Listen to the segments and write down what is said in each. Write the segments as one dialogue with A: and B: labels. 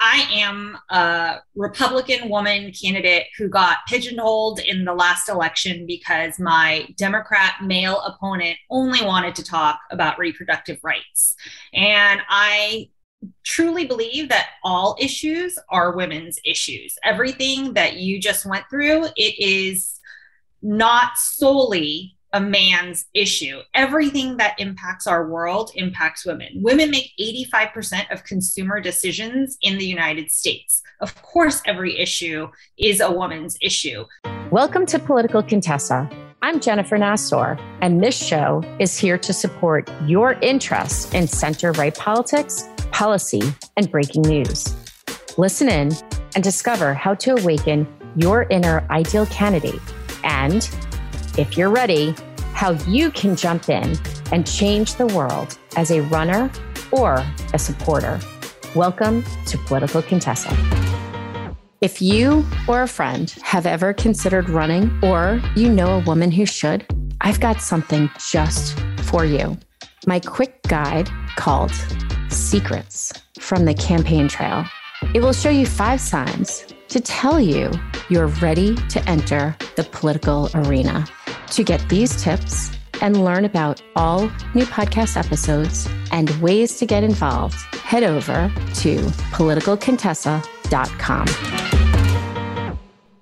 A: I am a Republican woman candidate who got pigeonholed in the last election because my Democrat male opponent only wanted to talk about reproductive rights. And I truly believe that all issues are women's issues. Everything that you just went through, it is not solely a man's issue. Everything that impacts our world impacts women. Women make 85% of consumer decisions in the United States. Of course, every issue is a woman's issue.
B: Welcome to Political Contessa. I'm Jennifer Nassour, and this show is here to support your interest in center right politics, policy, and breaking news. Listen in and discover how to awaken your inner ideal candidate and if you're ready, how you can jump in and change the world as a runner or a supporter. Welcome to Political Contessa. If you or a friend have ever considered running or you know a woman who should, I've got something just for you. My quick guide called Secrets from the Campaign Trail. It will show you five signs to tell you you're ready to enter the political arena. To get these tips and learn about all new podcast episodes and ways to get involved, head over to politicalcontessa.com.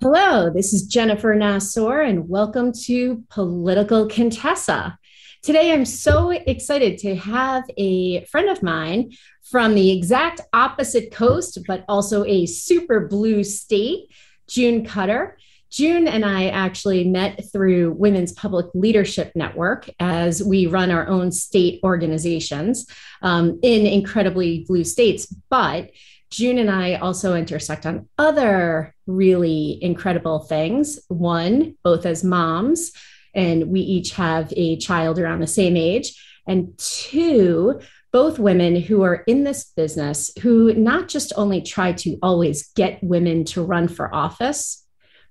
B: Hello, this is Jennifer Nassour, and welcome to Political Contessa. Today, I'm so excited to have a friend of mine from the exact opposite coast, but also a super blue state, June Cutter. June and I actually met through Women's Public Leadership Network as we run our own state organizations um, in incredibly blue states. But June and I also intersect on other really incredible things. One, both as moms, and we each have a child around the same age. And two, both women who are in this business who not just only try to always get women to run for office,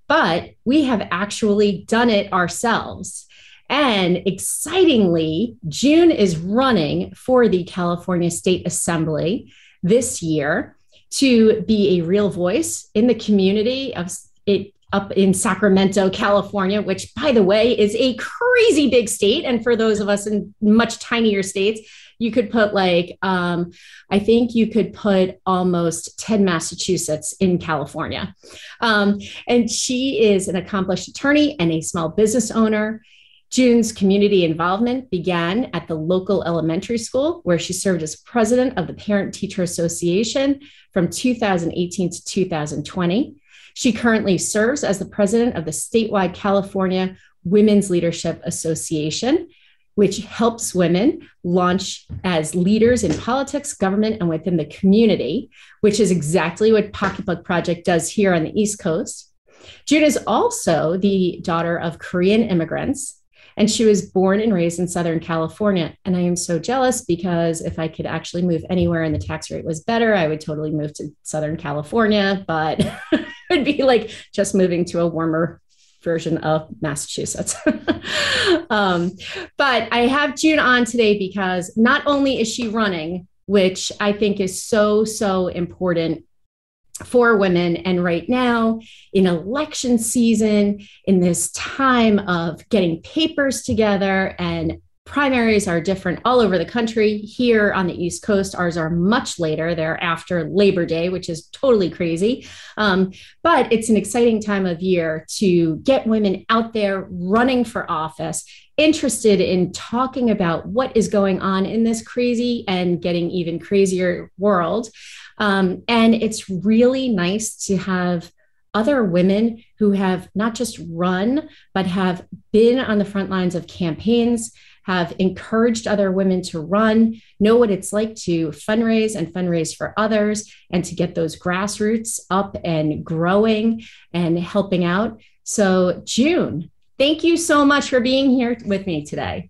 B: but we have actually done it ourselves. And excitingly, June is running for the California State Assembly this year to be a real voice in the community of it up in Sacramento, California, which by the way is a crazy big state. And for those of us in much tinier states, you could put like um, i think you could put almost 10 massachusetts in california um, and she is an accomplished attorney and a small business owner June's community involvement began at the local elementary school, where she served as president of the Parent Teacher Association from 2018 to 2020. She currently serves as the president of the statewide California Women's Leadership Association which helps women launch as leaders in politics, government, and within the community, which is exactly what Pocketbook Project does here on the East Coast. June is also the daughter of Korean immigrants, and she was born and raised in Southern California. And I am so jealous because if I could actually move anywhere and the tax rate was better, I would totally move to Southern California, but it would be like just moving to a warmer version of Massachusetts. um, but I have June on today because not only is she running, which I think is so, so important for women. And right now, in election season, in this time of getting papers together and primaries are different all over the country. Here on the East Coast, ours are much later. They're after Labor Day, which is totally crazy. Um, but it's an exciting time of year to get women out there running for office, interested in talking about what is going on in this crazy and getting even crazier world. Um, and it's really nice to have other women who have not just run, but have been on the front lines of campaigns, have encouraged other women to run, know what it's like to fundraise and fundraise for others, and to get those grassroots up and growing and helping out. So, June, thank you so much for being here with me today.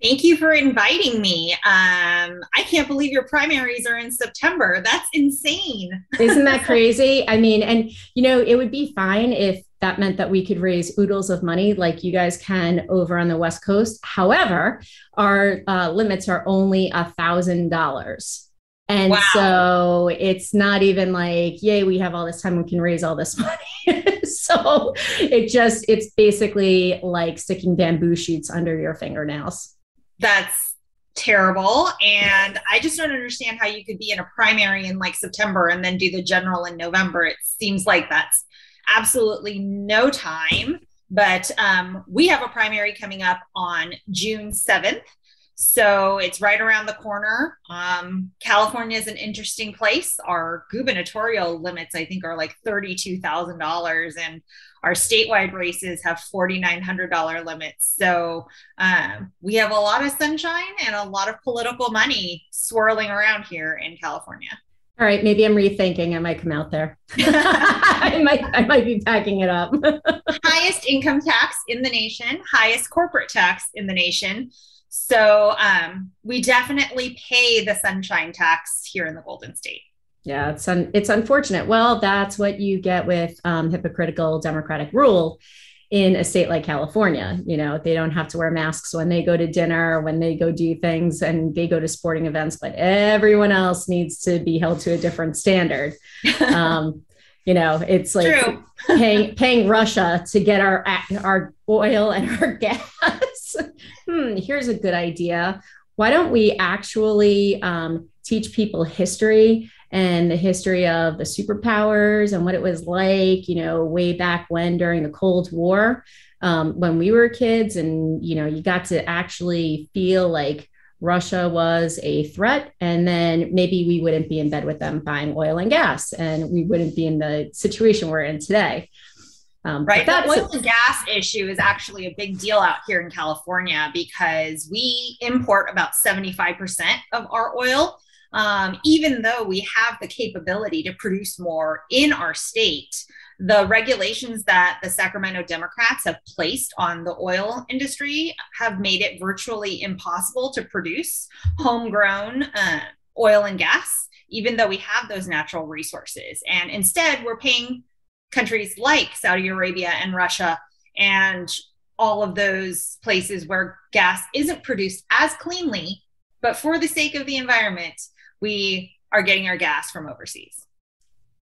A: Thank you for inviting me. Um, I can't believe your primaries are in September. That's insane.
B: Isn't that crazy? I mean, and you know, it would be fine if that meant that we could raise oodles of money like you guys can over on the West Coast. However, our uh, limits are only a thousand dollars. And wow. so it's not even like, yay, we have all this time, we can raise all this money. so it just, it's basically like sticking bamboo shoots under your fingernails.
A: That's terrible. And I just don't understand how you could be in a primary in like September and then do the general in November. It seems like that's absolutely no time. But um, we have a primary coming up on June 7th. So it's right around the corner. Um, California is an interesting place. Our gubernatorial limits, I think, are like $32,000, and our statewide races have $4,900 limits. So um, we have a lot of sunshine and a lot of political money swirling around here in California.
B: All right, maybe I'm rethinking. I might come out there. I might I might be packing it up.
A: highest income tax in the nation, highest corporate tax in the nation. So um, we definitely pay the sunshine tax here in the Golden State.
B: Yeah, it's un- it's unfortunate. Well, that's what you get with um, hypocritical Democratic rule in a state like California. You know, they don't have to wear masks when they go to dinner, when they go do things, and they go to sporting events, but everyone else needs to be held to a different standard. Um, you know, it's like paying paying Russia to get our our oil and our gas. hmm, here's a good idea. Why don't we actually um, teach people history and the history of the superpowers and what it was like, you know, way back when during the Cold War, um, when we were kids, and you know, you got to actually feel like Russia was a threat, and then maybe we wouldn't be in bed with them buying oil and gas, and we wouldn't be in the situation we're in today.
A: Um, right. The oil and gas issue is actually a big deal out here in California because we import about 75% of our oil. Um, even though we have the capability to produce more in our state, the regulations that the Sacramento Democrats have placed on the oil industry have made it virtually impossible to produce homegrown uh, oil and gas, even though we have those natural resources. And instead, we're paying countries like Saudi Arabia and Russia and all of those places where gas isn't produced as cleanly, but for the sake of the environment, we are getting our gas from overseas.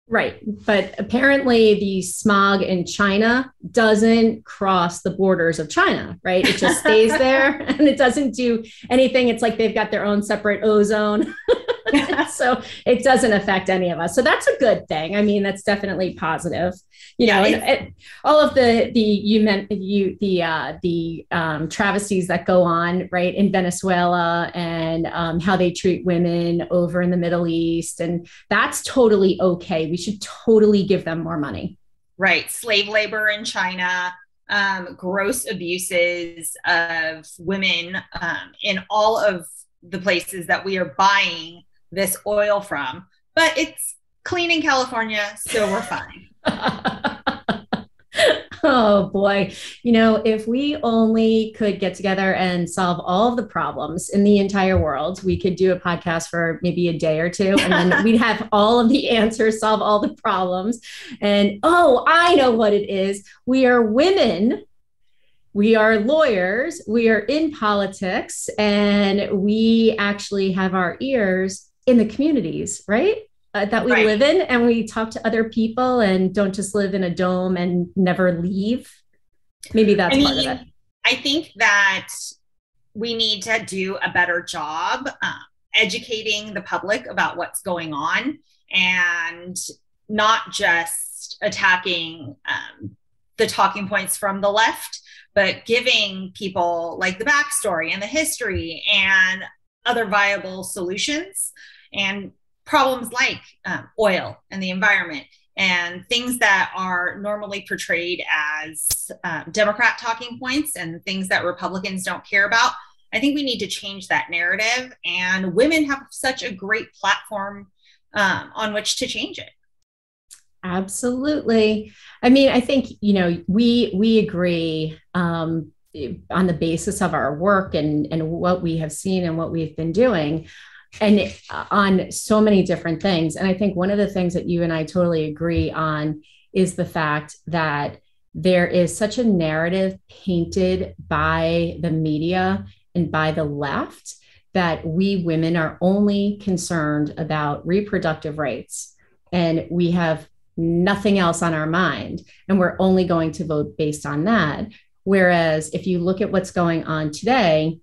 B: Right. But apparently, the smog in China doesn't cross the borders of China, right? It just stays there and it doesn't do anything. It's like they've got their own separate ozone. so it doesn't affect any of us. So that's a good thing. I mean, that's definitely positive. You know, yeah, and, and all of the the you meant you the uh, the um, travesties that go on right in Venezuela and um, how they treat women over in the Middle East, and that's totally okay. We should totally give them more money.
A: Right, slave labor in China, um, gross abuses of women um, in all of the places that we are buying this oil from, but it's clean in California, so we're fine.
B: oh boy. You know, if we only could get together and solve all of the problems in the entire world, we could do a podcast for maybe a day or two and then we'd have all of the answers, solve all the problems. And oh, I know what it is. We are women we are lawyers, we are in politics, and we actually have our ears in the communities, right? Uh, that we right. live in, and we talk to other people and don't just live in a dome and never leave. Maybe that's I mean, part of it.
A: I think that we need to do a better job uh, educating the public about what's going on and not just attacking um, the talking points from the left but giving people like the backstory and the history and other viable solutions and problems like um, oil and the environment and things that are normally portrayed as um, Democrat talking points and things that Republicans don't care about. I think we need to change that narrative, and women have such a great platform um, on which to change it.
B: Absolutely. I mean, I think you know we we agree um, on the basis of our work and and what we have seen and what we've been doing, and on so many different things. And I think one of the things that you and I totally agree on is the fact that there is such a narrative painted by the media and by the left that we women are only concerned about reproductive rights and we have nothing else on our mind and we're only going to vote based on that whereas if you look at what's going on today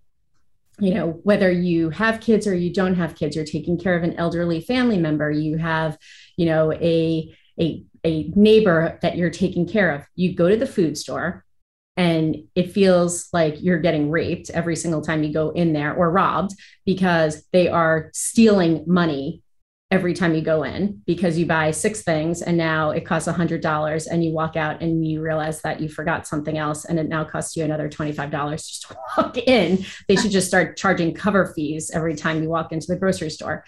B: you know whether you have kids or you don't have kids you're taking care of an elderly family member you have you know a a, a neighbor that you're taking care of. You go to the food store and it feels like you're getting raped every single time you go in there or robbed because they are stealing money every time you go in because you buy six things and now it costs $100 and you walk out and you realize that you forgot something else and it now costs you another $25 just to walk in. They should just start charging cover fees every time you walk into the grocery store.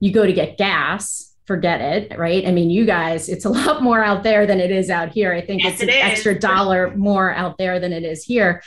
B: You go to get gas, forget it, right? I mean, you guys, it's a lot more out there than it is out here. I think yes, it's it an is. extra dollar more out there than it is here.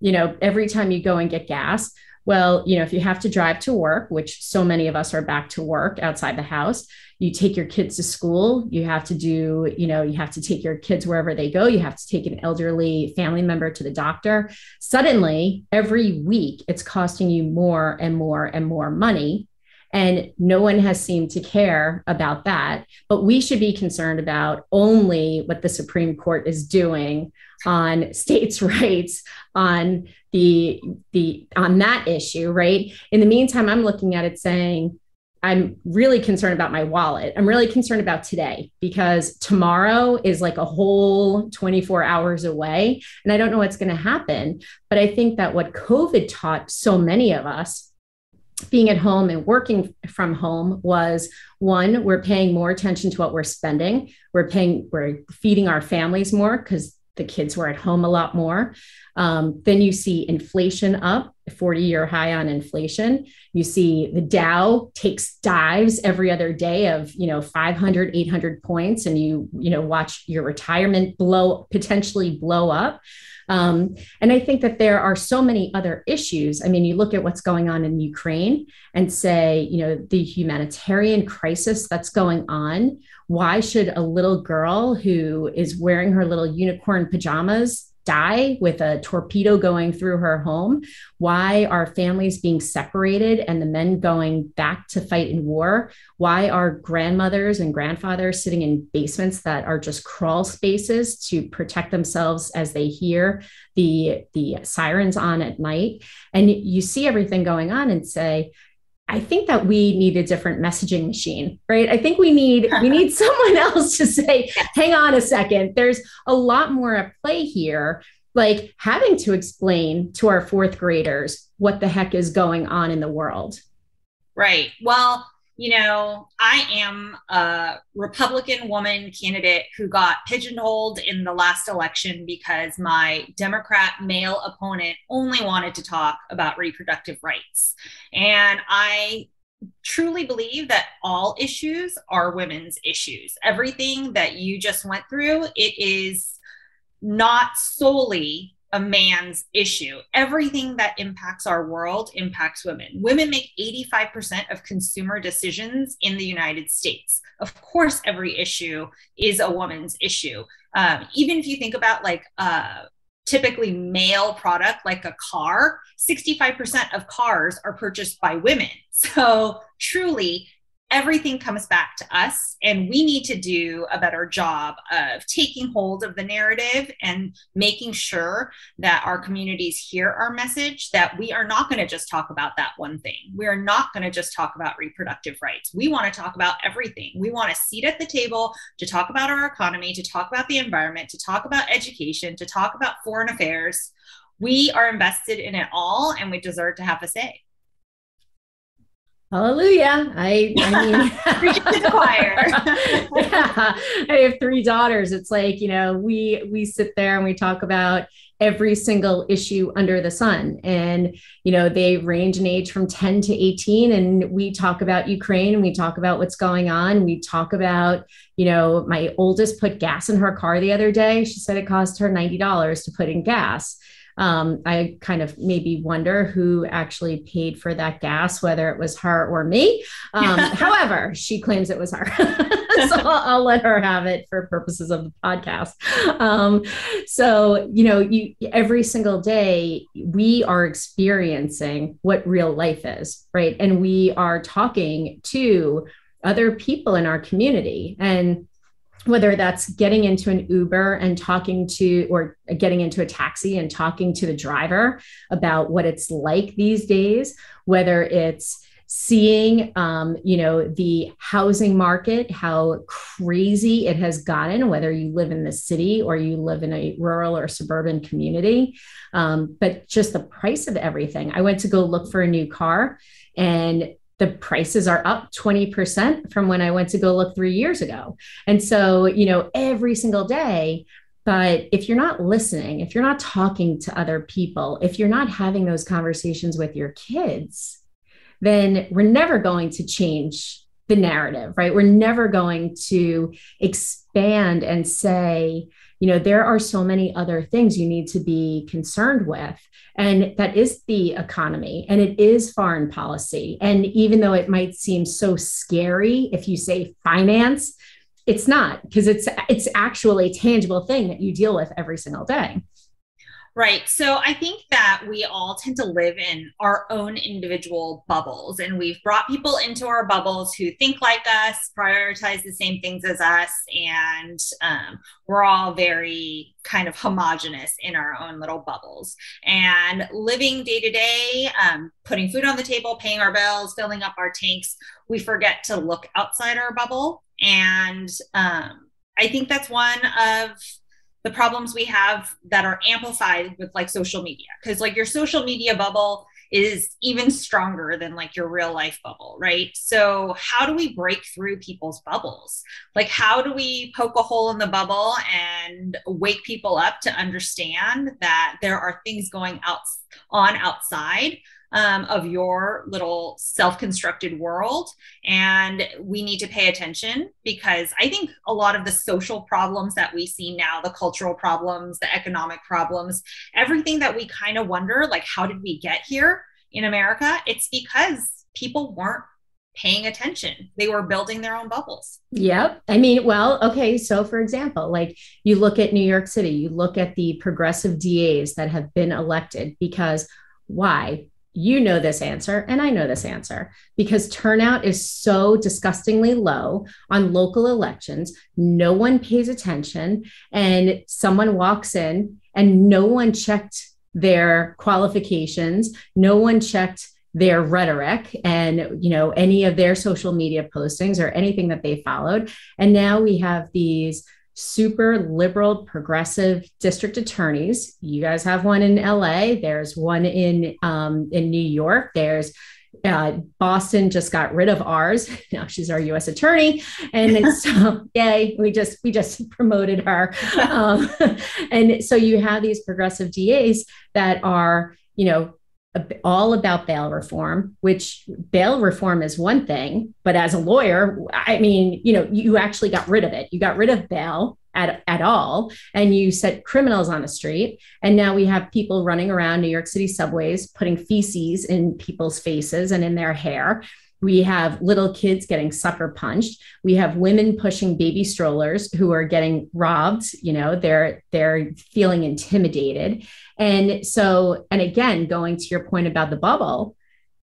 B: You know, every time you go and get gas, well, you know, if you have to drive to work, which so many of us are back to work outside the house, you take your kids to school, you have to do, you know, you have to take your kids wherever they go, you have to take an elderly family member to the doctor. Suddenly, every week, it's costing you more and more and more money. And no one has seemed to care about that. But we should be concerned about only what the Supreme Court is doing on states' rights, on the the on that issue, right? In the meantime, I'm looking at it saying, I'm really concerned about my wallet. I'm really concerned about today because tomorrow is like a whole 24 hours away. And I don't know what's going to happen. But I think that what COVID taught so many of us being at home and working from home was one, we're paying more attention to what we're spending. We're paying, we're feeding our families more because the kids were at home a lot more. Um, then you see inflation up, 40 year high on inflation. You see the Dow takes dives every other day of, you know, 500, 800 points, and you, you know, watch your retirement blow, potentially blow up. Um, and I think that there are so many other issues. I mean, you look at what's going on in Ukraine and say, you know, the humanitarian crisis that's going on. Why should a little girl who is wearing her little unicorn pajamas die with a torpedo going through her home? Why are families being separated and the men going back to fight in war? Why are grandmothers and grandfathers sitting in basements that are just crawl spaces to protect themselves as they hear the, the sirens on at night? And you see everything going on and say, I think that we need a different messaging machine, right? I think we need we need someone else to say, "Hang on a second, there's a lot more at play here." Like having to explain to our fourth graders what the heck is going on in the world.
A: Right. Well, you know, I am a Republican woman candidate who got pigeonholed in the last election because my Democrat male opponent only wanted to talk about reproductive rights. And I truly believe that all issues are women's issues. Everything that you just went through, it is not solely a man's issue. Everything that impacts our world impacts women. Women make 85% of consumer decisions in the United States. Of course, every issue is a woman's issue. Um, even if you think about like uh, typically male product like a car 65% of cars are purchased by women so truly everything comes back to us and we need to do a better job of taking hold of the narrative and making sure that our communities hear our message that we are not going to just talk about that one thing. We are not going to just talk about reproductive rights. We want to talk about everything. We want a seat at the table to talk about our economy to talk about the environment to talk about education to talk about foreign affairs. We are invested in it all and we deserve to have a say
B: Hallelujah. I, I mean, the choir. yeah, I have three daughters. It's like, you know, we, we sit there and we talk about every single issue under the sun. And, you know, they range in age from 10 to 18. And we talk about Ukraine and we talk about what's going on. We talk about, you know, my oldest put gas in her car the other day. She said it cost her $90 to put in gas um, I kind of maybe wonder who actually paid for that gas, whether it was her or me. Um, however, she claims it was her. so I'll, I'll, let her have it for purposes of the podcast. Um, so, you know, you every single day we are experiencing what real life is, right? And we are talking to other people in our community. And whether that's getting into an Uber and talking to, or getting into a taxi and talking to the driver about what it's like these days, whether it's seeing um, you know the housing market how crazy it has gotten whether you live in the city or you live in a rural or suburban community. Um, but just the price of everything. I went to go look for a new car and the prices are up 20% from when I went to go look three years ago. And so, you know, every single day, but if you're not listening, if you're not talking to other people, if you're not having those conversations with your kids, then we're never going to change the narrative, right? We're never going to expand and say, you know, there are so many other things you need to be concerned with. And that is the economy and it is foreign policy. And even though it might seem so scary if you say finance, it's not because it's it's actually a tangible thing that you deal with every single day.
A: Right. So I think that we all tend to live in our own individual bubbles, and we've brought people into our bubbles who think like us, prioritize the same things as us, and um, we're all very kind of homogenous in our own little bubbles. And living day to day, um, putting food on the table, paying our bills, filling up our tanks, we forget to look outside our bubble. And um, I think that's one of the problems we have that are amplified with like social media. Because like your social media bubble is even stronger than like your real life bubble right? So how do we break through people's bubbles? Like how do we poke a hole in the bubble and wake people up to understand that there are things going out on outside um, of your little self constructed world. And we need to pay attention because I think a lot of the social problems that we see now, the cultural problems, the economic problems, everything that we kind of wonder, like, how did we get here in America? It's because people weren't paying attention. They were building their own bubbles.
B: Yep. I mean, well, okay. So, for example, like you look at New York City, you look at the progressive DAs that have been elected because why? You know this answer and I know this answer because turnout is so disgustingly low on local elections. No one pays attention, and someone walks in and no one checked their qualifications, no one checked their rhetoric and you know any of their social media postings or anything that they followed and now we have these super liberal progressive district attorneys you guys have one in la there's one in um, in new york there's uh, Boston just got rid of ours. Now she's our U.S. attorney, and so yay, we just we just promoted her. Um, and so you have these progressive DAs that are, you know, all about bail reform, which bail reform is one thing, but as a lawyer, I mean, you know, you actually got rid of it. You got rid of bail at, at all, and you set criminals on the street. And now we have people running around New York City subways putting feces in people's faces and in their hair. We have little kids getting sucker punched. We have women pushing baby strollers who are getting robbed. You know, they're they're feeling intimidated. And so, and again, going to your point about the bubble,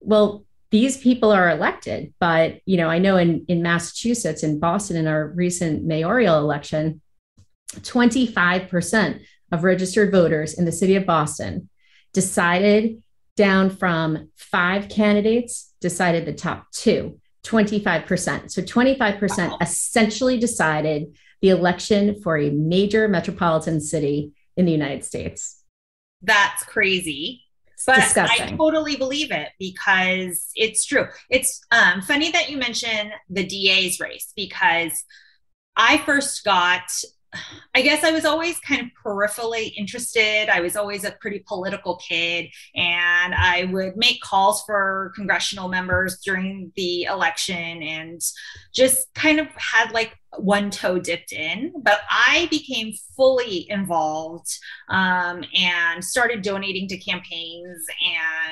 B: well, these people are elected, but you know, I know in in Massachusetts, in Boston, in our recent mayoral election, 25% of registered voters in the city of Boston decided down from five candidates, decided the top two, 25%. So 25% wow. essentially decided the election for a major metropolitan city in the United States.
A: That's crazy. but disgusting. I totally believe it because it's true. It's um, funny that you mention the DA's race because I first got I guess I was always kind of peripherally interested. I was always a pretty political kid, and I would make calls for congressional members during the election and just kind of had like one toe dipped in. But I became fully involved um, and started donating to campaigns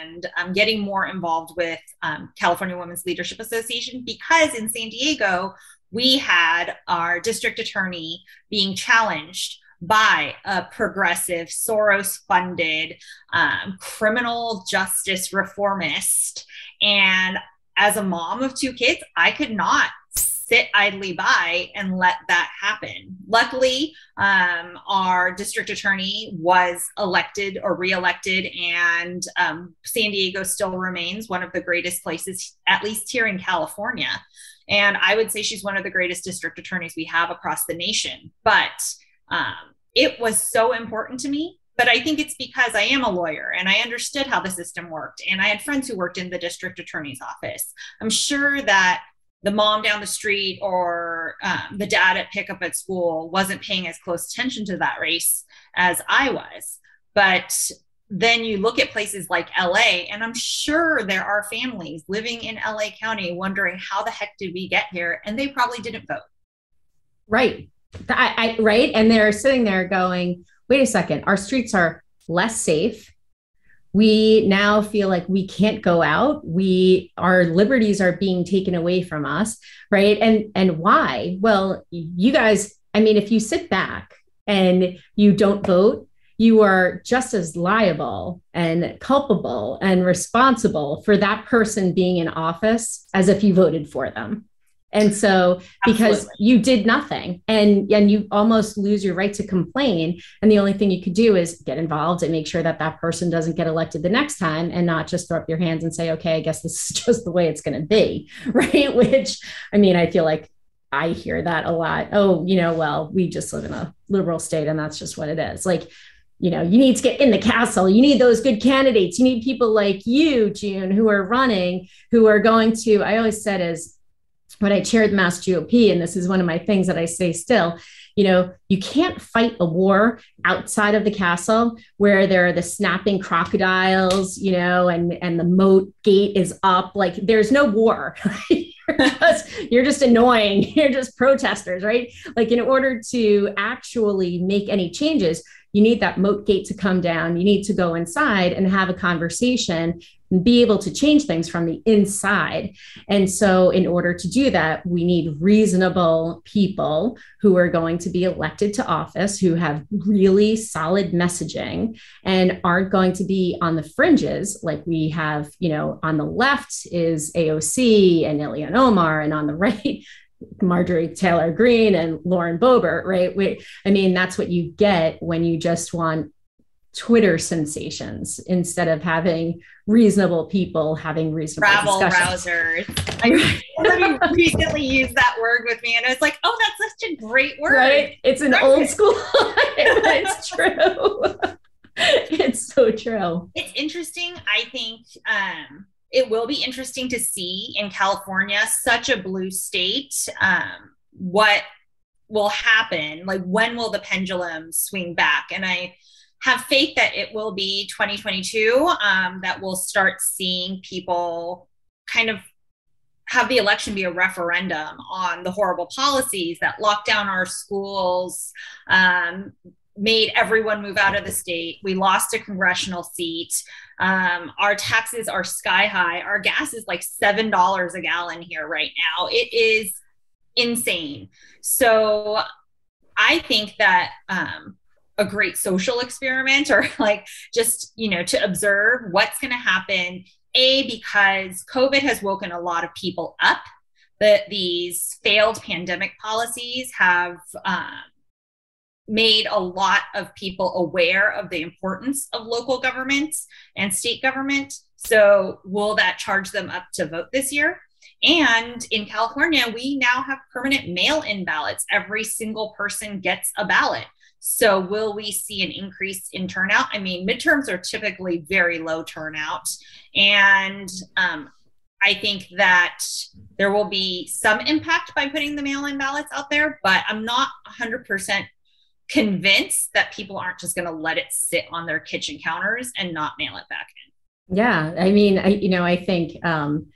A: and um, getting more involved with um, California Women's Leadership Association because in San Diego, we had our district attorney being challenged by a progressive, Soros funded um, criminal justice reformist. And as a mom of two kids, I could not sit idly by and let that happen. Luckily, um, our district attorney was elected or reelected, and um, San Diego still remains one of the greatest places, at least here in California. And I would say she's one of the greatest district attorneys we have across the nation. But um, it was so important to me but I think it's because I am a lawyer and I understood how the system worked. And I had friends who worked in the district attorney's office. I'm sure that the mom down the street or um, the dad at pickup at school wasn't paying as close attention to that race as I was. But then you look at places like LA, and I'm sure there are families living in LA County wondering how the heck did we get here? And they probably didn't vote.
B: Right. I, I, right. And they're sitting there going, wait a second, our streets are less safe we now feel like we can't go out we our liberties are being taken away from us right and and why well you guys i mean if you sit back and you don't vote you are just as liable and culpable and responsible for that person being in office as if you voted for them. And so because Absolutely. you did nothing and and you almost lose your right to complain. And the only thing you could do is get involved and make sure that that person doesn't get elected the next time and not just throw up your hands and say okay i guess this is just the way it's going to be right? Which i mean i feel like i hear that a lot. Oh you know well we just live in a liberal state and that's just what it is. Like you know, you need to get in the castle. You need those good candidates. You need people like you, June, who are running, who are going to, I always said as when I chaired the Mass GOP, and this is one of my things that I say still, you know, you can't fight a war outside of the castle where there are the snapping crocodiles, you know, and and the moat gate is up. Like there's no war. you're, just, you're just annoying. You're just protesters, right? Like in order to actually make any changes, you need that moat gate to come down. You need to go inside and have a conversation and be able to change things from the inside. And so, in order to do that, we need reasonable people who are going to be elected to office, who have really solid messaging and aren't going to be on the fringes like we have, you know, on the left is AOC and Ilhan Omar, and on the right, Marjorie Taylor Greene and Lauren Boebert, right? We, I mean, that's what you get when you just want Twitter sensations instead of having reasonable people having reasonable
A: Travel rousers. I somebody recently used that word with me, and I was like, "Oh, that's such a great word!"
B: Right? It's an old school, it's true. it's so true.
A: It's interesting. I think um, it will be interesting to see in California, such a blue state, um, what will happen. Like, when will the pendulum swing back? And I have faith that it will be 2022 um, that we'll start seeing people kind of have the election be a referendum on the horrible policies that locked down our schools, um, made everyone move out of the state. We lost a congressional seat. Um, our taxes are sky high. Our gas is like $7 a gallon here right now. It is insane. So I think that um, a great social experiment or like just, you know, to observe what's going to happen. A, because COVID has woken a lot of people up, that these failed pandemic policies have um, made a lot of people aware of the importance of local governments and state government. So, will that charge them up to vote this year? And in California, we now have permanent mail in ballots. Every single person gets a ballot. So, will we see an increase in turnout? I mean, midterms are typically very low turnout. And um, I think that there will be some impact by putting the mail in ballots out there, but I'm not 100% convinced that people aren't just going to let it sit on their kitchen counters and not mail it back in.
B: Yeah. I mean, I, you know, I think, um,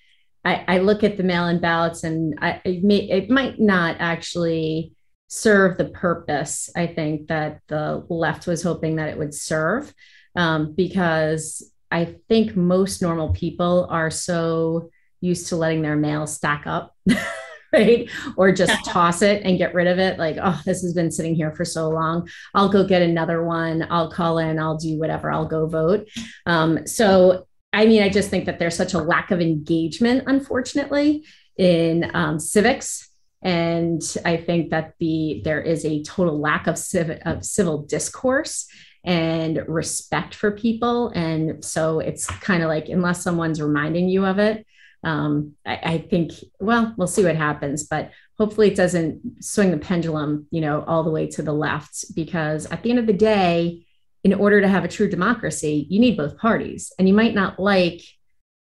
B: I, I look at the mail-in ballots and I, it, may, it might not actually serve the purpose I think that the left was hoping that it would serve, um, because I think most normal people are so used to letting their mail stack up. right? Or just toss it and get rid of it. Like, oh, this has been sitting here for so long. I'll go get another one. I'll call in. I'll do whatever. I'll go vote. Um, so, I mean, I just think that there's such a lack of engagement, unfortunately, in um, civics. And I think that the there is a total lack of, civ- of civil discourse and respect for people. And so it's kind of like, unless someone's reminding you of it, um, I, I, think, well, we'll see what happens, but hopefully it doesn't swing the pendulum, you know, all the way to the left, because at the end of the day, in order to have a true democracy, you need both parties. And you might not like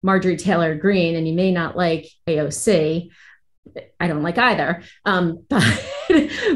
B: Marjorie Taylor Greene and you may not like AOC. I don't like either. Um, but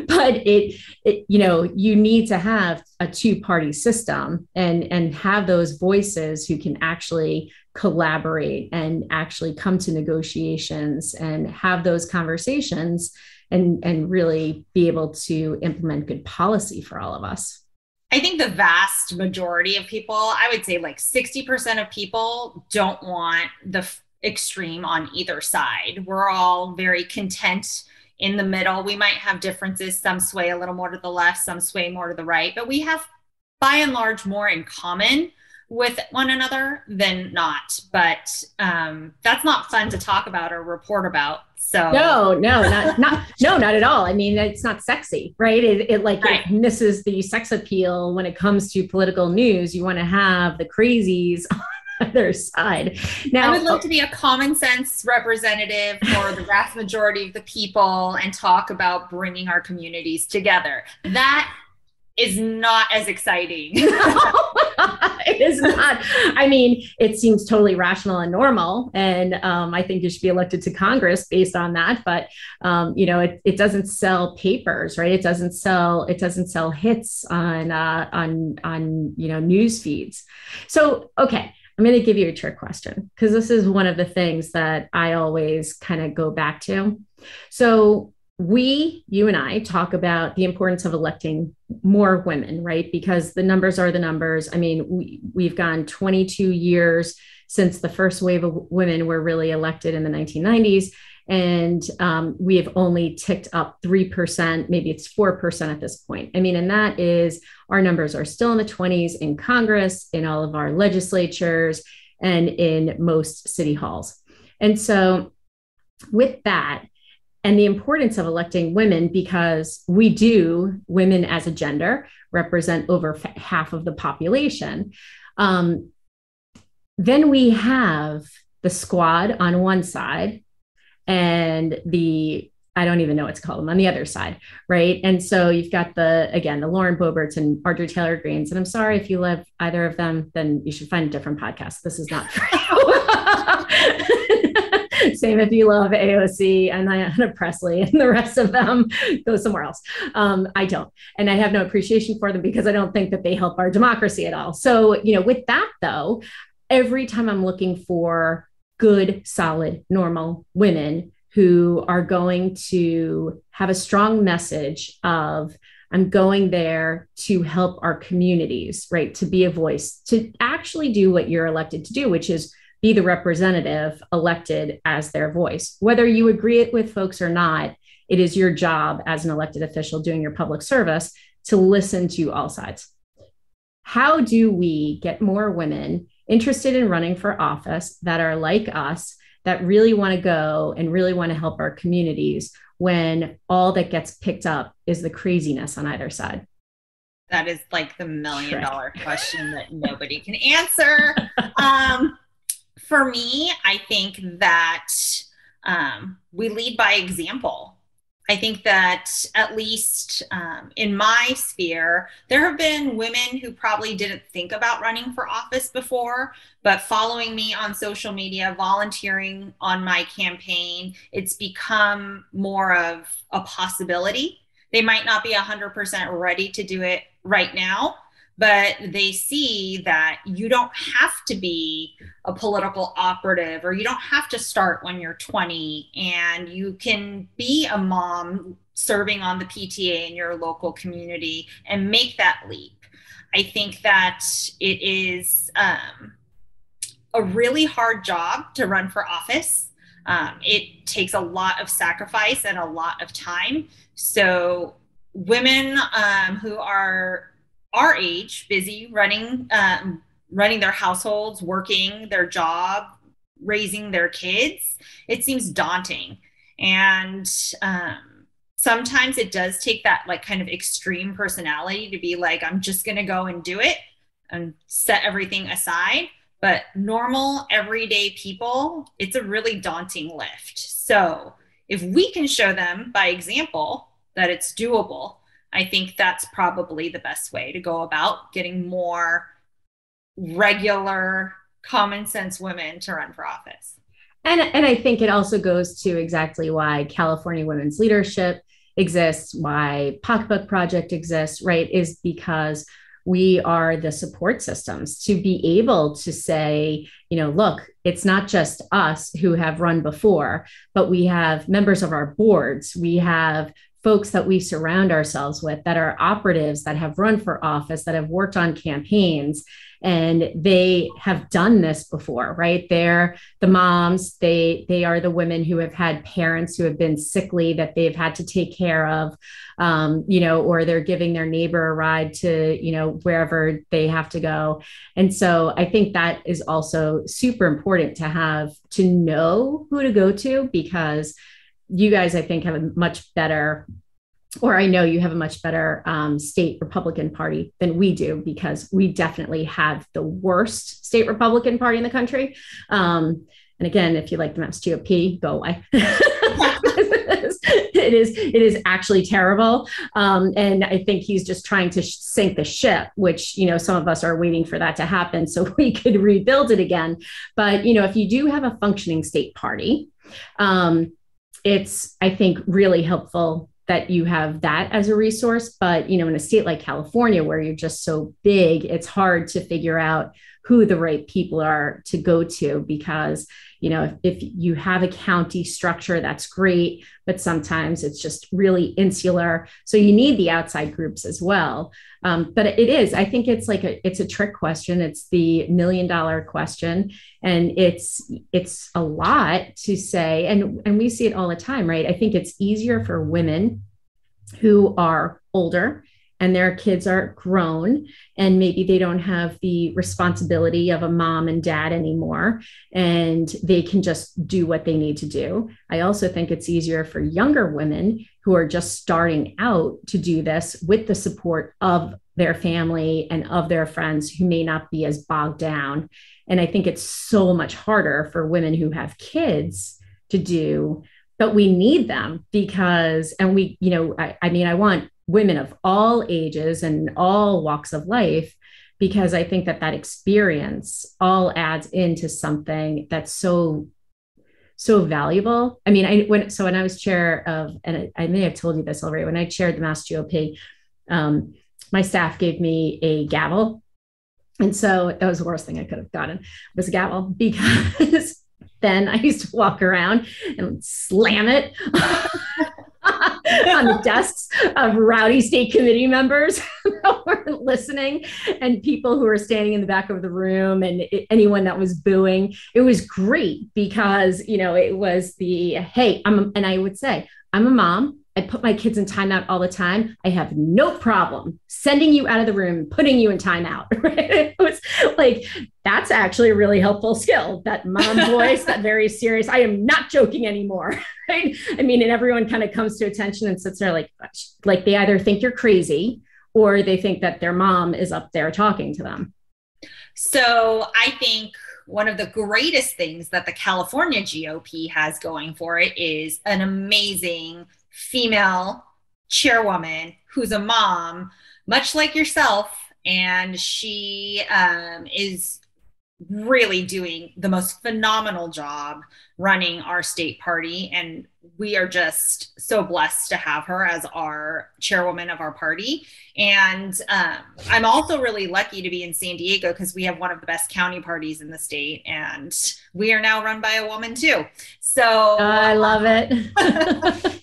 B: but it, it, you know, you need to have a two-party system and and have those voices who can actually collaborate and actually come to negotiations and have those conversations and and really be able to implement good policy for all of us.
A: I think the vast majority of people, I would say like 60% of people don't want the f- extreme on either side. We're all very content in the middle. We might have differences. Some sway a little more to the left, some sway more to the right, but we have by and large more in common with one another than not. But um, that's not fun to talk about or report about. So
B: no, no, not not no, not at all. I mean, it's not sexy, right? It, it like right. it misses the sex appeal when it comes to political news. You want to have the crazies on other side.
A: Now, I would love to be a common sense representative for the vast majority of the people and talk about bringing our communities together. That is not as exciting.
B: it is not. I mean, it seems totally rational and normal. And um, I think you should be elected to Congress based on that. But um, you know, it, it doesn't sell papers, right? It doesn't sell, it doesn't sell hits on uh, on on you know news feeds. So okay. I'm going to give you a trick question because this is one of the things that I always kind of go back to. So, we, you and I, talk about the importance of electing more women, right? Because the numbers are the numbers. I mean, we, we've gone 22 years since the first wave of women were really elected in the 1990s. And um, we have only ticked up 3%, maybe it's 4% at this point. I mean, and that is our numbers are still in the 20s in Congress, in all of our legislatures, and in most city halls. And so, with that, and the importance of electing women because we do, women as a gender, represent over f- half of the population. Um, then we have the squad on one side and the I don't even know what to call them on the other side, right? And so you've got the again the Lauren Boeberts and Marjorie Taylor Greenes, and I'm sorry if you love either of them, then you should find a different podcast. This is not for. Same if you love AOC and Ayanna Pressley and the rest of them, go somewhere else. Um, I don't. And I have no appreciation for them because I don't think that they help our democracy at all. So, you know, with that though, every time I'm looking for good, solid, normal women who are going to have a strong message of, I'm going there to help our communities, right? To be a voice, to actually do what you're elected to do, which is be the representative elected as their voice. Whether you agree it with folks or not, it is your job as an elected official doing your public service to listen to all sides. How do we get more women interested in running for office that are like us, that really want to go and really want to help our communities when all that gets picked up is the craziness on either side?
A: That is like the million dollar question that nobody can answer. Um, for me, I think that um, we lead by example. I think that at least um, in my sphere, there have been women who probably didn't think about running for office before, but following me on social media, volunteering on my campaign, it's become more of a possibility. They might not be 100% ready to do it right now, but they see that you don't have to be a political operative or you don't have to start when you're 20 and you can be a mom serving on the PTA in your local community and make that leap. I think that it is um, a really hard job to run for office. Um, it takes a lot of sacrifice and a lot of time. So, women um, who are our age, busy running, um, running their households, working their job, raising their kids, it seems daunting. And um, sometimes it does take that like kind of extreme personality to be like, I'm just going to go and do it and set everything aside. But normal, everyday people, it's a really daunting lift. So if we can show them by example that it's doable, I think that's probably the best way to go about getting more regular, common sense women to run for office.
B: And, and I think it also goes to exactly why California Women's Leadership exists, why Pocketbook Project exists, right? Is because we are the support systems to be able to say, you know, look, it's not just us who have run before, but we have members of our boards, we have folks that we surround ourselves with that are operatives that have run for office, that have worked on campaigns, and they have done this before right? They're the moms. They they are the women who have had parents who have been sickly that they've had to take care of um, you know or they're giving their neighbor a ride to you know wherever they have to go. And so i think that is also super important to have to know who to go to because you guys i think have a much better or I know you have a much better um, state Republican Party than we do because we definitely have the worst state Republican Party in the country. Um, and again, if you like the Mass GOP, go away. it is it is actually terrible, um, and I think he's just trying to sh- sink the ship. Which you know some of us are waiting for that to happen so we could rebuild it again. But you know if you do have a functioning state party. Um, it's i think really helpful that you have that as a resource but you know in a state like california where you're just so big it's hard to figure out who the right people are to go to because you know if, if, you have a county structure that's great but sometimes it's just really insular. So you need the outside groups as well. Um, but it is i think it's like a it's a trick question. It's the million dollar question. And it's it's a lot to say. And and we see it all the time right? I think it's easier for women who are older and their kids are grown and maybe they don't have the responsibility of a mom and dad anymore and they can just do what they need to do. I also think it's easier for younger women who are just starting out to do this with the support of their family and of their friends who may not be as bogged down. And I think it's so much harder for women who have kids to do but we need them because and we you know I, I, mean i want women of all ages and all walks of life because I think that that experience all adds into something that's so so valuable. I mean, I when so when I was chair of, and I, may have told you this already, when I chaired the Mass GOP, um, my staff gave me a gavel, and so that was the worst thing I could have gotten was a gavel because then I used to walk around and slam it on the desks of rowdy state committee members who were listening and people who were standing in the back of the room and anyone that was booing. It was great because, you know, it was the, hey, I'm, and I would say, I'm a mom. I put my kids in timeout all the time. I have no problem sending you out of the room, putting you in timeout. Right? It was like, that's actually a really helpful skill. That mom voice, that very serious, I am not joking anymore. Right? I mean, and everyone kind of comes to attention and sits there like, like they either think you're crazy or they think that their mom is up there talking to them.
A: So I think one of the greatest things that the California GOP has going for it is an amazing female chairwoman who's a mom, much like yourself. And she um, is really doing the most phenomenal job running our state party. And we are just so blessed to have her as our chairwoman of our party. And um, I'm also really lucky to be in San Diego because we have one of the best county parties in the state. And we are now run by a woman too. So
B: I love it.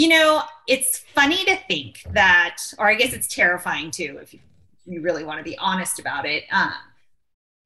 A: you know, it's funny to think that, or I guess it's terrifying too, if you, you really want to be honest about it. Um,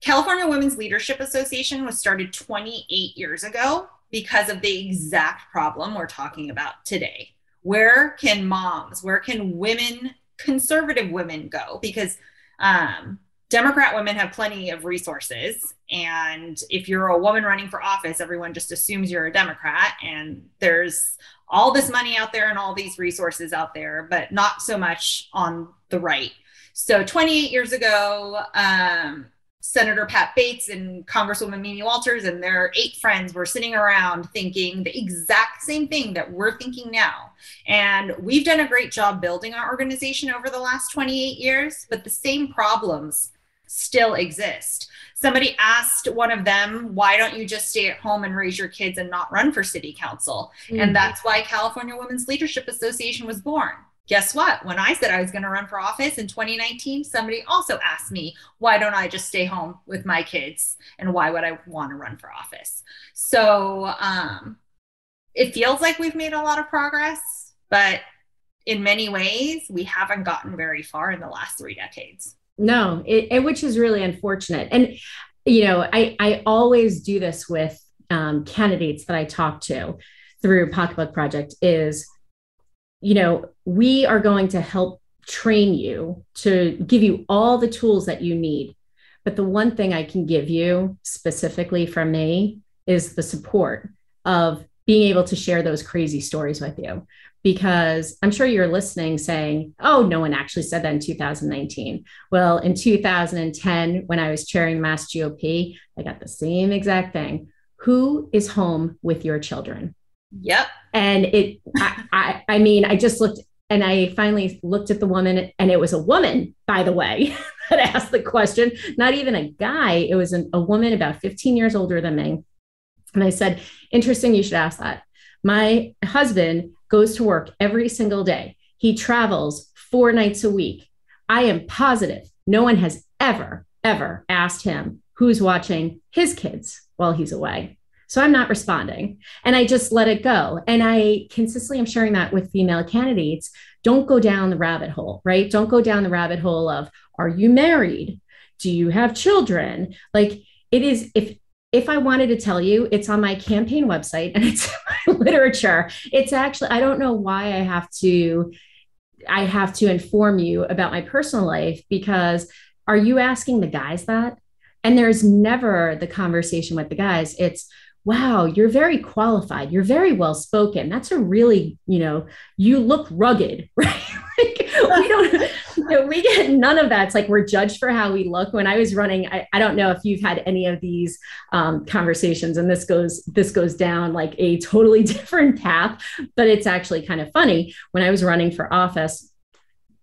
A: California Women's Leadership Association was started 28 years ago because of the exact problem we're talking about today. Where can moms, where can women, conservative women go? Because um, Democrat women have plenty of resources. And if you're a woman running for office, everyone just assumes you're a Democrat. And there's all this money out there and all these resources out there, but not so much on the right. So 28 years ago, um, Senator Pat Bates and Congresswoman Mimi Walters and their eight friends were sitting around thinking the exact same thing that we're thinking now. And we've done a great job building our organization over the last 28 years, but the same problems still exist. Somebody asked one of them, why don't you just stay at home and raise your kids and not run for city council? Mm-hmm. And that's why California Women's Leadership Association was born guess what? When I said I was going to run for office in 2019, somebody also asked me, why don't I just stay home with my kids? And why would I want to run for office? So um, it feels like we've made a lot of progress, but in many ways, we haven't gotten very far in the last three decades.
B: No, it, it, which is really unfortunate. And, you know, I, I always do this with um, candidates that I talk to through Pocketbook Project is you know, we are going to help train you to give you all the tools that you need. But the one thing I can give you specifically from me is the support of being able to share those crazy stories with you. Because I'm sure you're listening saying, oh, no one actually said that in 2019. Well, in 2010, when I was chairing Mass GOP, I got the same exact thing. Who is home with your children?
A: Yep.
B: And it, I, I, I mean, I just looked and I finally looked at the woman, and it was a woman, by the way, that asked the question, not even a guy. It was an, a woman about 15 years older than me. And I said, Interesting, you should ask that. My husband goes to work every single day, he travels four nights a week. I am positive no one has ever, ever asked him who's watching his kids while he's away. So I'm not responding and I just let it go. And I consistently am sharing that with female candidates. Don't go down the rabbit hole, right? Don't go down the rabbit hole of are you married? Do you have children? Like it is if if I wanted to tell you, it's on my campaign website and it's my literature. It's actually I don't know why I have to I have to inform you about my personal life because are you asking the guys that? And there's never the conversation with the guys. It's wow, you're very qualified. You're very well spoken. That's a really, you know, you look rugged, right? like we don't, know, we get none of that. It's like we're judged for how we look. When I was running, I, I don't know if you've had any of these um, conversations, and this goes this goes down like a totally different path, but it's actually kind of funny. When I was running for office,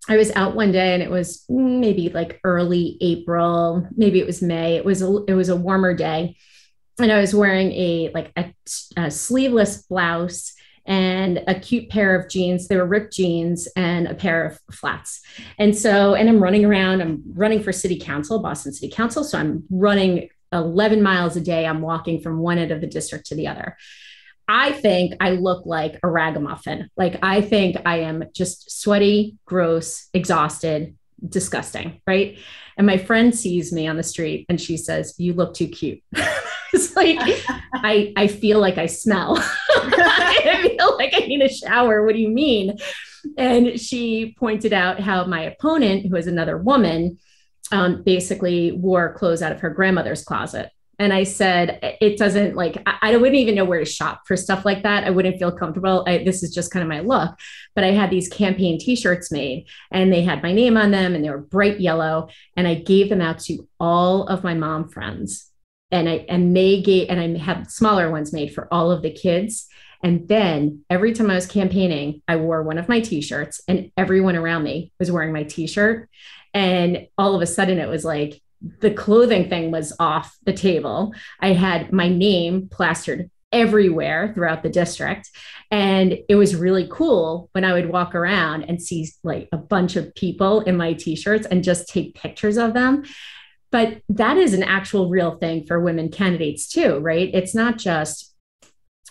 B: I was out one day and it was maybe like early April, maybe it was May. It was a, it was a warmer day and I was wearing a like a, a, sleeveless blouse and a cute pair of jeans. They were ripped jeans and a pair of flats. And so, and I'm running around. I'm running for city council, Boston City Council. So I'm running 11 miles a day. I'm walking from one end of the district to the other. I think I look like a ragamuffin. Like I think I am just sweaty, gross, exhausted, disgusting, right? And my friend sees me on the street and she says, "You look too cute." it's like I I feel like I smell. I feel like I need a shower. What do you mean? And she pointed out how my opponent, who is another woman, um, basically wore clothes out of her grandmother's closet. And I said, it doesn't like, I, I, wouldn't even know where to shop for stuff like that. I wouldn't feel comfortable. I, this is just kind of my look. But I had these campaign t shirts made and they had my name on them and they were bright yellow. And I gave them out to all of my mom friends and I and gave and I had smaller ones made for all of the kids. And then every time I was campaigning, I wore one of my t-shirts and everyone around me was wearing my t-shirt. And all of a sudden it was like the clothing thing was off the table. I had my name plastered everywhere throughout the district. And it was really cool when I would walk around and see like a bunch of people in my t shirts and just take pictures of them. But that is an actual real thing for women candidates too, right? It's not just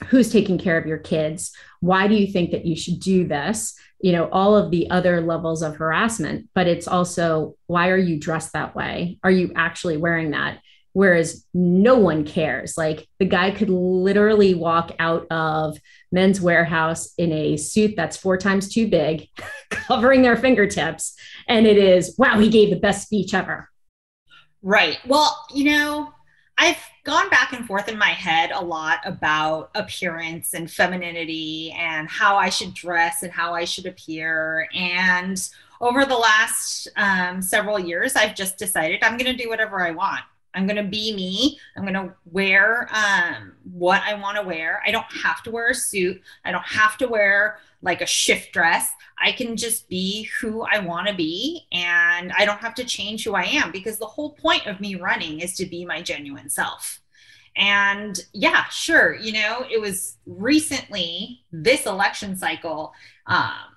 B: who's taking care of your kids. Why do you think that you should do this? You know, all of the other levels of harassment, but it's also why are you dressed that way? Are you actually wearing that? whereas no one cares. Like the guy could literally walk out of Men's Wearhouse in a suit that's four times too big, covering their fingertips. And it is, wow, he gave the best speech ever.
A: Right. Well, you know, I've gone back and forth in my head a lot about appearance and femininity and how I should dress and how I should appear. And over the last um, several years, I've just decided I'm going to do whatever I want. I'm going to be me. I'm going to wear um, what I want to wear. I don't have to wear a suit. I don't have to wear like a shift dress. I can just be who I want to be and I don't have to change who I am because the whole point of me running is to be my genuine self. And yeah, sure, you know, it was recently this election cycle. Um,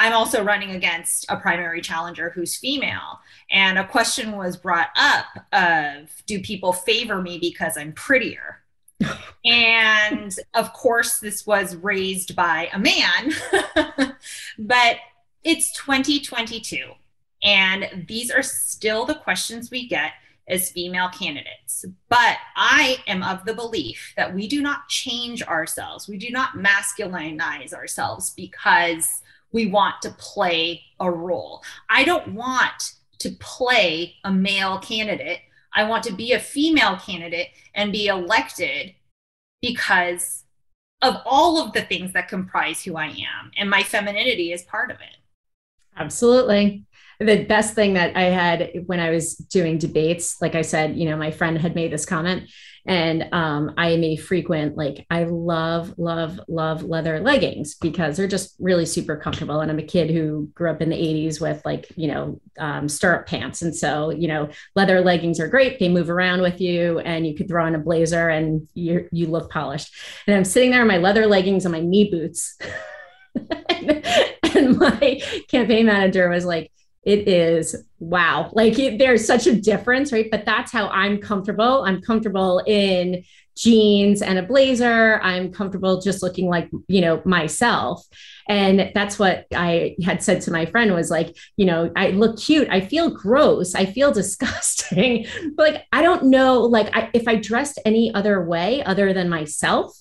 A: I'm also running against a primary challenger who's female. And a question was brought up of do people favor me because I'm prettier? and of course, this was raised by a man, but it's 2022. And these are still the questions we get as female candidates. But I am of the belief that we do not change ourselves, we do not masculinize ourselves because we want to play a role. I don't want to play a male candidate. I want to be a female candidate and be elected because of all of the things that comprise who I am. And my femininity is part of it.
B: Absolutely the best thing that I had when I was doing debates, like I said, you know, my friend had made this comment, and um, I am a frequent, like, I love, love, love leather leggings because they're just really super comfortable. And I'm a kid who grew up in the 80s with, like, you know, um, stirrup pants. And so, you know, leather leggings are great. They move around with you, and you could throw on a blazer and you you look polished. And I'm sitting there in my leather leggings and my knee boots. and, and my campaign manager was like, it is wow. Like it, there's such a difference right? But that's how i'm comfortable. I'm comfortable in jeans and a blazer. I'm comfortable just looking like you know myself. And that's what i had said to my friend was like you know i look cute. I feel gross. I feel disgusting. But like i don't know like I, if i dressed any other way other than myself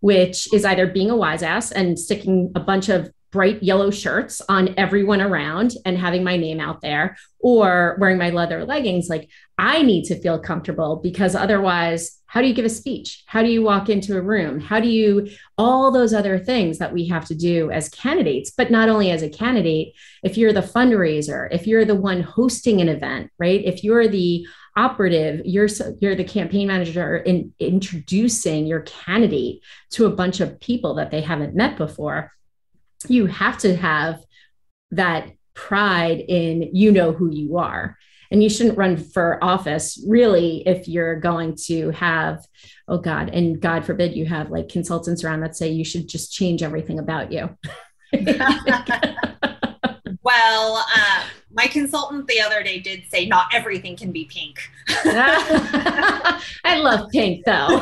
B: which is either being a wise ass and sticking a bunch of bright yellow shirts on everyone around and having my name out there or wearing my leather leggings like i need to feel comfortable because otherwise how do you give a speech? How do you walk into a room? How do you all those other things that we have to do as candidates but not only as a candidate if you're the fundraiser if you're the one hosting an event right? If you're the operative you're you're the campaign manager in introducing your candidate to a bunch of people that they haven't met before you have to have that pride in you know who you are. And you shouldn't run for office really if you're going to have oh god and god forbid you have like consultants around that say you should just change everything about you.
A: Well uh, my consultant the other day did say not everything can be pink.
B: I love pink though.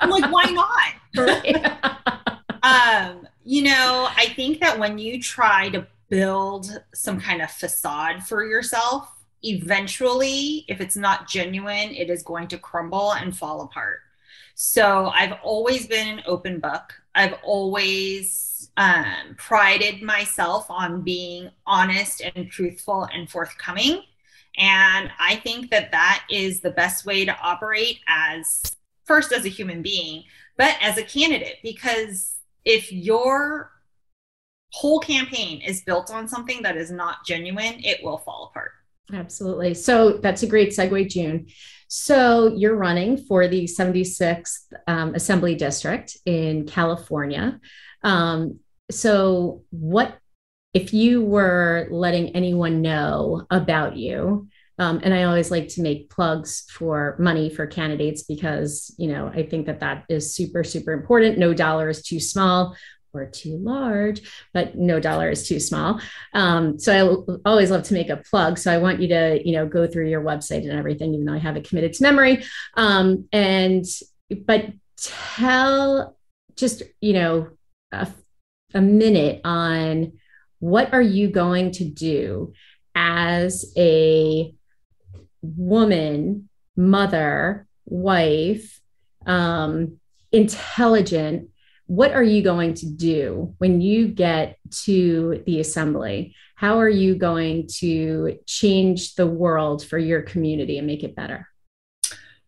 A: I'm like why not? Right? Um you know, I think that when you try to build some kind of facade for yourself, eventually, if it's not genuine, it is going to crumble and fall apart. So I've always been an open book. I've always um, prided myself on being honest and truthful and forthcoming. And I think that that is the best way to operate as first as a human being, but as a candidate, because if your whole campaign is built on something that is not genuine, it will fall apart.
B: Absolutely. So that's a great segue, June. So you're running for the 76th um, Assembly District in California. Um, so, what if you were letting anyone know about you? Um, and I always like to make plugs for money for candidates because, you know, I think that that is super, super important. No dollar is too small or too large, but no dollar is too small. Um, so I always love to make a plug. So I want you to, you know, go through your website and everything, even though I have it committed to memory. Um, and, but tell just, you know, a, a minute on what are you going to do as a woman mother, wife, um, intelligent. What are you going to do when you get to the assembly? How are you going to change the world for your community and make it better?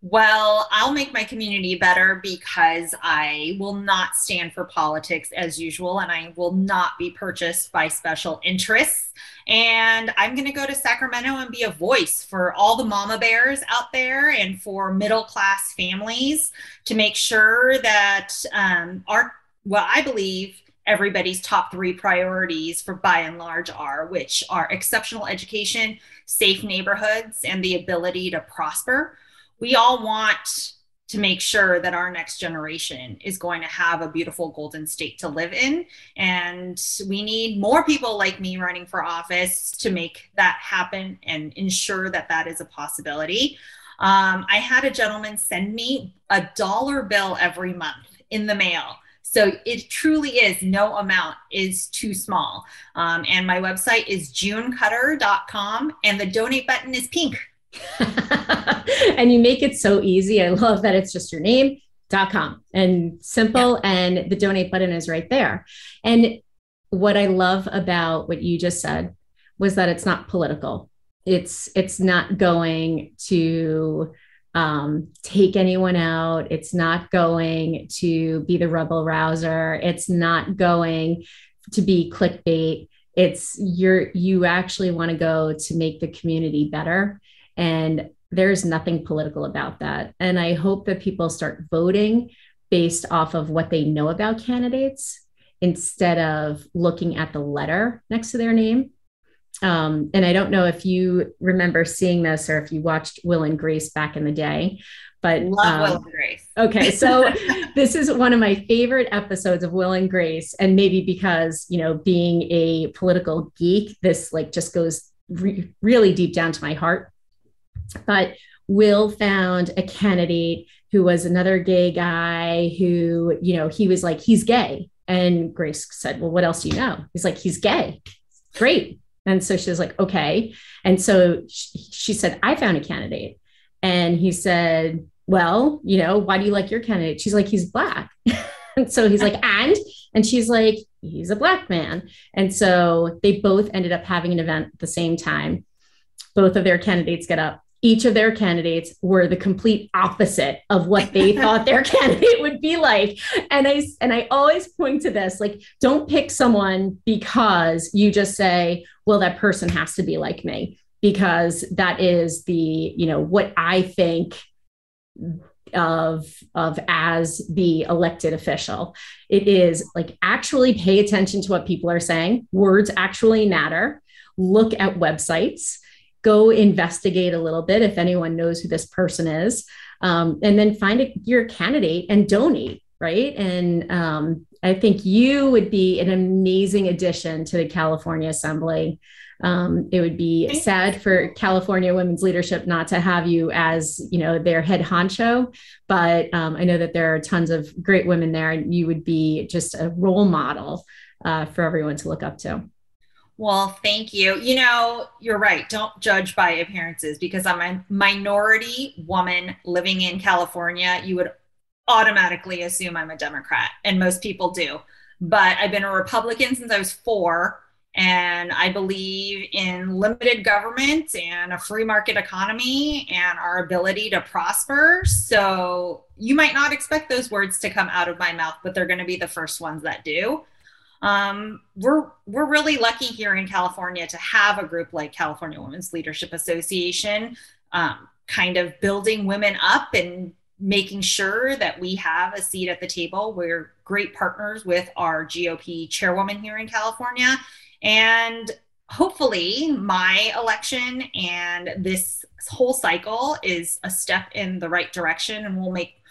A: Well, I'll make my community better because I will not stand for politics as usual and I will not be purchased by special interests. And I'm going to go to Sacramento and be a voice for all the mama bears out there and for middle class families to make sure that um, our, well, I believe everybody's top three priorities for by and large are, which are exceptional education, safe neighborhoods, and the ability to prosper we all want to make sure that our next generation is going to have a beautiful golden state to live in. And we need more people like me running for office to make that happen and ensure that that is a possibility. Um, I had a gentleman send me a dollar bill every month in the mail. So it truly is no amount is too small. Um, and my website is junecutter.com and the donate button is pink.
B: and you make it so easy. I love that it's just your name.com and simple, yeah. and the donate button is right there. And what I love about what you just said was that it's not political. It's it's not going to um, take anyone out. It's not going to be the rebel rouser. It's not going to be clickbait. It's you're you actually want to go to make the community better and there's nothing political about that. And I hope that people start voting based off of what they know about candidates instead of looking at the letter next to their name. Um, and I don't know if you remember seeing this or if you watched Will and Grace back in the day, but
A: love um, Will and Grace.
B: okay, so this is one of my favorite episodes of Will and Grace, and maybe because you know being a political geek, this like just goes re- really deep down to my heart. But Will found a candidate who was another gay guy who, you know, he was like, he's gay. And Grace said, Well, what else do you know? He's like, he's gay. Great. And so she was like, okay. And so she, said, I found a candidate. And he said, Well, you know, why do you like your candidate? She's like, he's black. and so he's like, and? And she's like, he's a black man. And so they both ended up having an event at the same time. Both of their candidates get up each of their candidates were the complete opposite of what they thought their candidate would be like. And i and i always point to this like don't pick someone because you just say well that person has to be like me because that is the you know what i think of of as the elected official. It is like actually pay attention to what people are saying. Words actually matter. Look at websites go investigate a little bit if anyone knows who this person is, um, and then find a, your candidate and donate. Right. And um, I think you would be an amazing addition to the California Assembly. Um, it would be sad for California women's leadership not to have you as you know their head honcho, but um, I know that there are tons of great women there, and you would be just a role model uh, for everyone to look up to.
A: Well, thank you. You know, you're right. Don't judge by appearances because I'm a minority woman living in California. You would automatically assume I'm a Democrat, and most people do. But I've been a Republican since I was four, and I believe in limited government and a free market economy and our ability to prosper. So you might not expect those words to come out of my mouth, but they're going to be the first ones that do um, we're we're really lucky here in California to have a group like California Women's Leadership Association, um, kind of building women up and making sure that we have a seat at the table. We're great partners with our GOP chairwoman here in California, and hopefully, my election and this whole cycle is a step in the right direction, and we'll make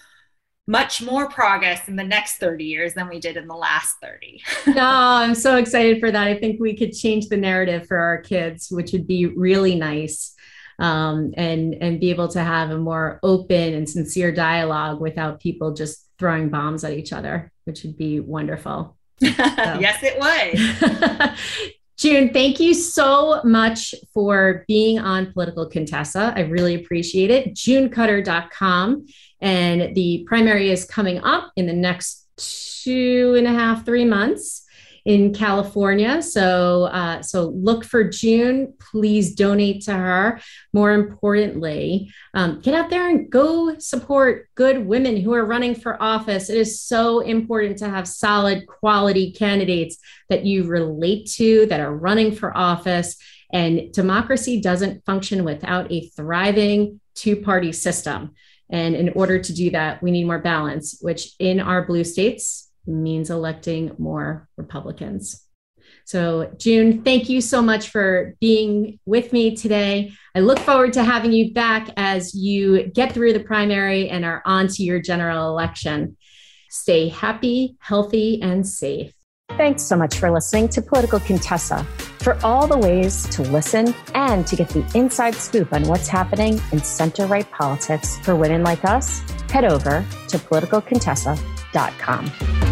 A: much more progress in the next 30 years than we did in the last 30.
B: no, I'm so excited for that. I think we could change the narrative for our kids, which would be really nice. Um, and and be able to have a more open and sincere dialogue without people just throwing bombs at each other, which would be wonderful.
A: So. yes, it would.
B: June, thank you so much for being on Political Contessa. I really appreciate it. JuneCutter.com. And the primary is coming up in the next two and a half, three months in California. So, uh, so look for June. Please donate to her. More importantly, um, get out there and go support good women who are running for office. It is so important to have solid, quality candidates that you relate to that are running for office. And democracy doesn't function without a thriving two party system. And in order to do that, we need more balance, which in our blue states, means electing more Republicans. So, June, thank you so much for being with me today. I look forward to having you back as you get through the primary and are on to your general election. Stay happy, healthy, and safe.
C: Thanks so much for listening to Political Contessa. For all the ways to listen and to get the inside scoop on what's happening in center right politics for women like us, head over to politicalcontessa.com.